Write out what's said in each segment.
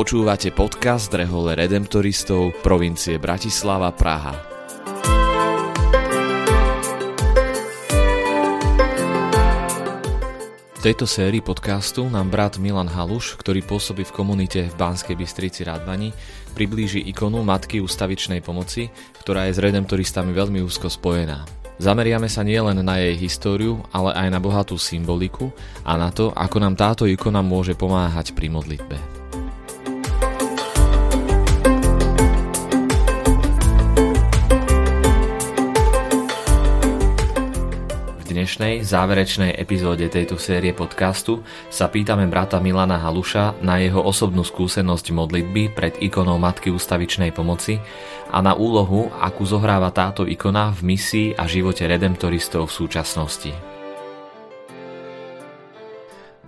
Počúvate podcast Rehole Redemptoristov provincie Bratislava Praha. V tejto sérii podcastu nám brat Milan Haluš, ktorý pôsobí v komunite v Banskej Bystrici Radvani, priblíži ikonu Matky ústavičnej pomoci, ktorá je s redemptoristami veľmi úzko spojená. Zameriame sa nielen na jej históriu, ale aj na bohatú symboliku a na to, ako nám táto ikona môže pomáhať pri modlitbe. Dnešnej záverečnej epizóde tejto série podcastu sa pýtame brata Milana Haluša na jeho osobnú skúsenosť modlitby pred ikonou Matky ústavičnej pomoci a na úlohu, akú zohráva táto ikona v misii a živote redemptoristov v súčasnosti.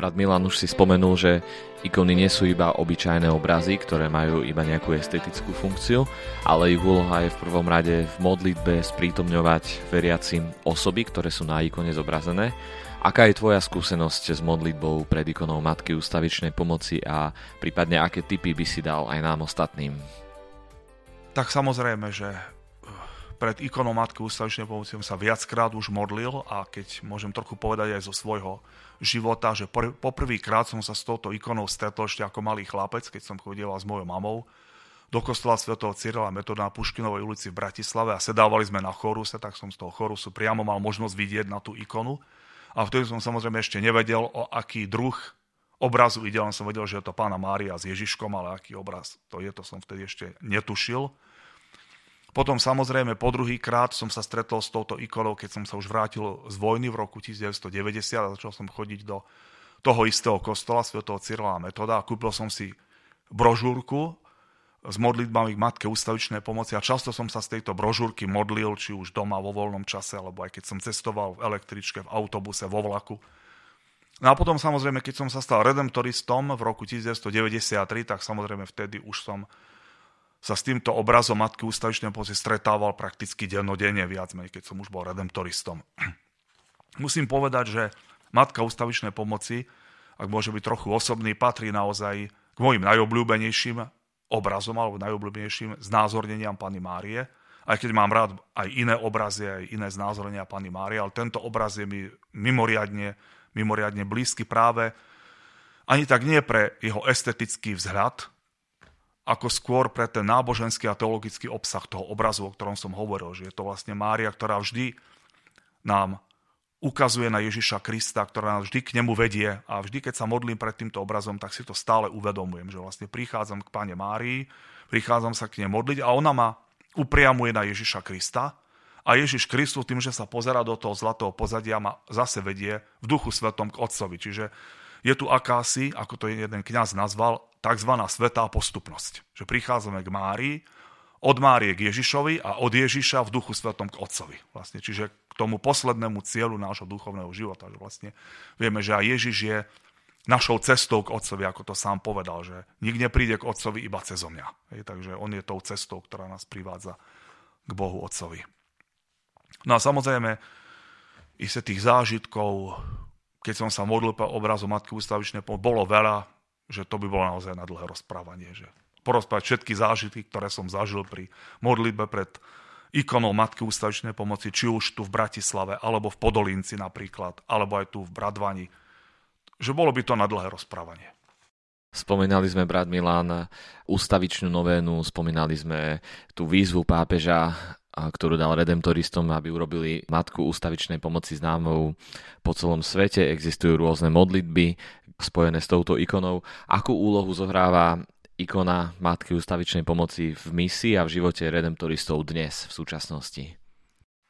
Brat Milan už si spomenul, že ikony nie sú iba obyčajné obrazy, ktoré majú iba nejakú estetickú funkciu, ale ich úloha je v prvom rade v modlitbe sprítomňovať veriacim osoby, ktoré sú na ikone zobrazené. Aká je tvoja skúsenosť s modlitbou pred ikonou Matky ústavičnej pomoci a prípadne aké typy by si dal aj nám ostatným? Tak samozrejme, že pred ikonou Matky ústavičnej pomoci som sa viackrát už modlil a keď môžem trochu povedať aj zo svojho života, že pr- poprvýkrát som sa s touto ikonou stretol ešte ako malý chlapec, keď som chodil s mojou mamou do kostola Sv. Cyrila Metoda na Puškinovej ulici v Bratislave a sedávali sme na choruse, tak som z toho chorusu priamo mal možnosť vidieť na tú ikonu. A vtedy som samozrejme ešte nevedel, o aký druh obrazu ide, len som vedel, že je to pána Mária s Ježiškom, ale aký obraz to je, to som vtedy ešte netušil. Potom samozrejme po druhý krát som sa stretol s touto ikonou, keď som sa už vrátil z vojny v roku 1990 a začal som chodiť do toho istého kostola Sv. Cyrila Metoda a kúpil som si brožúrku s modlitbami k Matke ústavičnej pomoci a často som sa z tejto brožúrky modlil, či už doma vo voľnom čase, alebo aj keď som cestoval v električke, v autobuse, vo vlaku. No a potom samozrejme, keď som sa stal redemptoristom v roku 1993, tak samozrejme vtedy už som sa s týmto obrazom Matky ústavičnej pomoci stretával prakticky dennodenne viac menej, keď som už bol redemptoristom. Musím povedať, že Matka ústavičnej pomoci, ak môže byť trochu osobný, patrí naozaj k mojim najobľúbenejším obrazom alebo najobľúbenejším znázorneniam Pany Márie. Aj keď mám rád aj iné obrazy, aj iné znázornenia Pany Márie, ale tento obraz je mi mimoriadne, mimoriadne blízky práve ani tak nie pre jeho estetický vzhľad, ako skôr pre ten náboženský a teologický obsah toho obrazu, o ktorom som hovoril, že je to vlastne Mária, ktorá vždy nám ukazuje na Ježiša Krista, ktorá nás vždy k nemu vedie. A vždy, keď sa modlím pred týmto obrazom, tak si to stále uvedomujem, že vlastne prichádzam k Pane Márii, prichádzam sa k nej modliť a ona ma upriamuje na Ježiša Krista a Ježiš Kristus tým, že sa pozera do toho zlatého pozadia, ma zase vedie v duchu svetom k Otcovi. Čiže je tu akási, ako to jeden kňaz nazval, tzv. svetá postupnosť. Že prichádzame k Márii, od Márie k Ježišovi a od Ježiša v duchu svetom k Otcovi. Vlastne, čiže k tomu poslednému cieľu nášho duchovného života. Že vlastne vieme, že aj Ježiš je našou cestou k Otcovi, ako to sám povedal, že nik nepríde k Otcovi iba cez mňa. Takže on je tou cestou, ktorá nás privádza k Bohu Otcovi. No a samozrejme, isté tých zážitkov, keď som sa modlil po obrazu Matky ústavičnej, bolo veľa, že to by bolo naozaj na dlhé rozprávanie. Že porozprávať všetky zážitky, ktoré som zažil pri modlitbe pred ikonou Matky ústavičnej pomoci, či už tu v Bratislave, alebo v Podolinci napríklad, alebo aj tu v Bradvani. Že bolo by to na dlhé rozprávanie. Spomínali sme, brat Milan, ústavičnú novénu, spomínali sme tú výzvu pápeža, ktorú dal redemptoristom, aby urobili matku ústavičnej pomoci známou po celom svete. Existujú rôzne modlitby, spojené s touto ikonou. Akú úlohu zohráva ikona Matky ústavičnej pomoci v misii a v živote redemptoristov dnes v súčasnosti?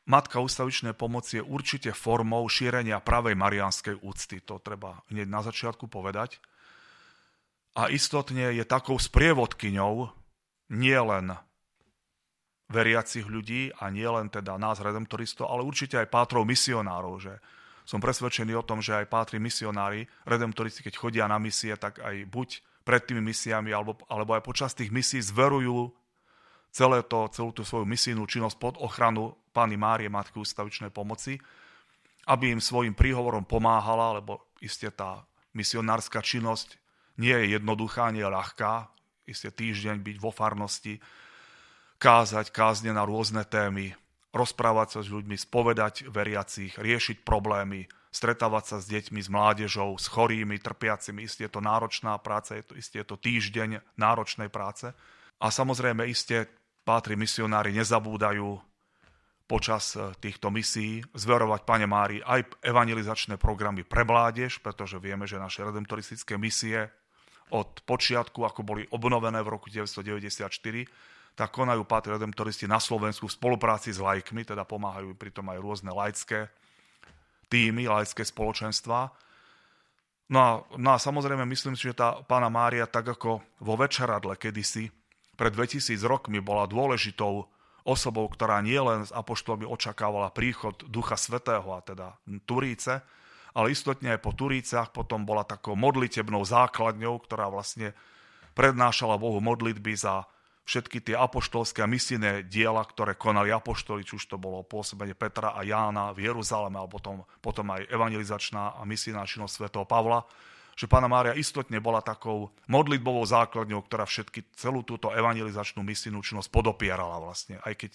Matka ústavičnej pomoci je určite formou šírenia pravej marianskej úcty. To treba hneď na začiatku povedať. A istotne je takou sprievodkyňou nielen veriacich ľudí a nielen teda nás redemptoristov, ale určite aj pátrov misionárov, že som presvedčený o tom, že aj pátri misionári, redemptoristi, keď chodia na misie, tak aj buď pred tými misiami, alebo, alebo aj počas tých misií zverujú celé to, celú tú svoju misijnú činnosť pod ochranu Pány Márie, Matky ústavičnej pomoci, aby im svojim príhovorom pomáhala, lebo iste tá misionárska činnosť nie je jednoduchá, nie je ľahká, isté týždeň byť vo farnosti, kázať kázne na rôzne témy, rozprávať sa s ľuďmi, spovedať veriacich, riešiť problémy, stretávať sa s deťmi, s mládežou, s chorými, trpiacimi. Isté je to náročná práca, je to, isté je to týždeň náročnej práce. A samozrejme, isté pátri misionári nezabúdajú počas e, týchto misií zverovať Pane Mári aj evangelizačné programy pre mládež, pretože vieme, že naše redemptoristické misie od počiatku, ako boli obnovené v roku 1994, tak konajú pátri redemptoristi na Slovensku v spolupráci s lajkmi, teda pomáhajú pritom aj rôzne laické týmy, laické spoločenstva. No a, no a samozrejme myslím si, že tá pána Mária, tak ako vo Večeradle kedysi, pred 2000 rokmi bola dôležitou osobou, ktorá nielen s apoštolmi očakávala príchod Ducha Svetého, a teda Turíce, ale istotne aj po Turícach potom bola takou modlitebnou základňou, ktorá vlastne prednášala Bohu modlitby za všetky tie apoštolské a misijné diela, ktoré konali apoštoli, či už to bolo pôsobenie Petra a Jána v Jeruzaleme, alebo potom, potom aj evangelizačná a misijná činnosť svätého Pavla že pána Mária istotne bola takou modlitbovou základňou, ktorá všetky celú túto evangelizačnú misijnú činnosť podopierala vlastne, aj keď,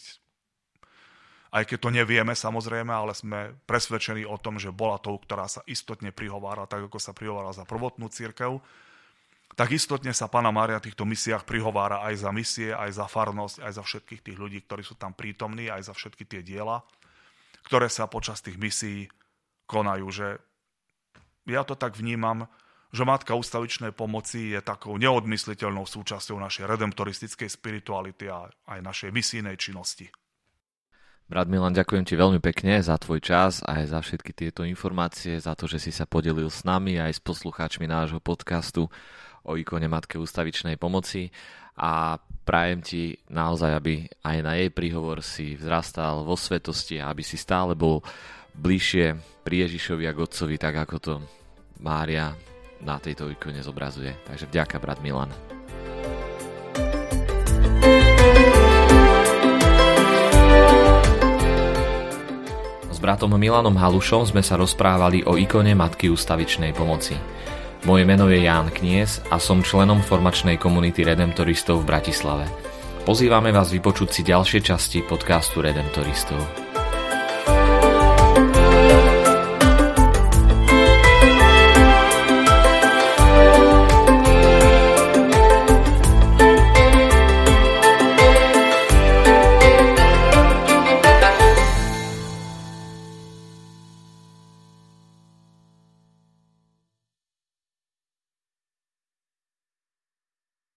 aj keď to nevieme samozrejme, ale sme presvedčení o tom, že bola tou, ktorá sa istotne prihovára, tak ako sa prihovára za prvotnú církev, tak istotne sa pána Mária v týchto misiách prihovára aj za misie, aj za farnosť, aj za všetkých tých ľudí, ktorí sú tam prítomní, aj za všetky tie diela, ktoré sa počas tých misií konajú. Že ja to tak vnímam, že Matka ústavičnej pomoci je takou neodmysliteľnou súčasťou našej redemptoristickej spirituality a aj našej misijnej činnosti. Brat Milan, ďakujem ti veľmi pekne za tvoj čas a aj za všetky tieto informácie, za to, že si sa podelil s nami aj s poslucháčmi nášho podcastu o ikone Matke ústavičnej pomoci a prajem ti naozaj, aby aj na jej príhovor si vzrastal vo svetosti a aby si stále bol bližšie pri Ježišovi a Godcovi, tak ako to Mária na tejto ikone zobrazuje. Takže vďaka, brat Milan. S bratom Milanom Halušom sme sa rozprávali o ikone Matky ústavičnej pomoci. Moje meno je Ján Knies a som členom formačnej komunity Redemptoristov v Bratislave. Pozývame vás vypočuť si ďalšie časti podcastu Redemptoristov.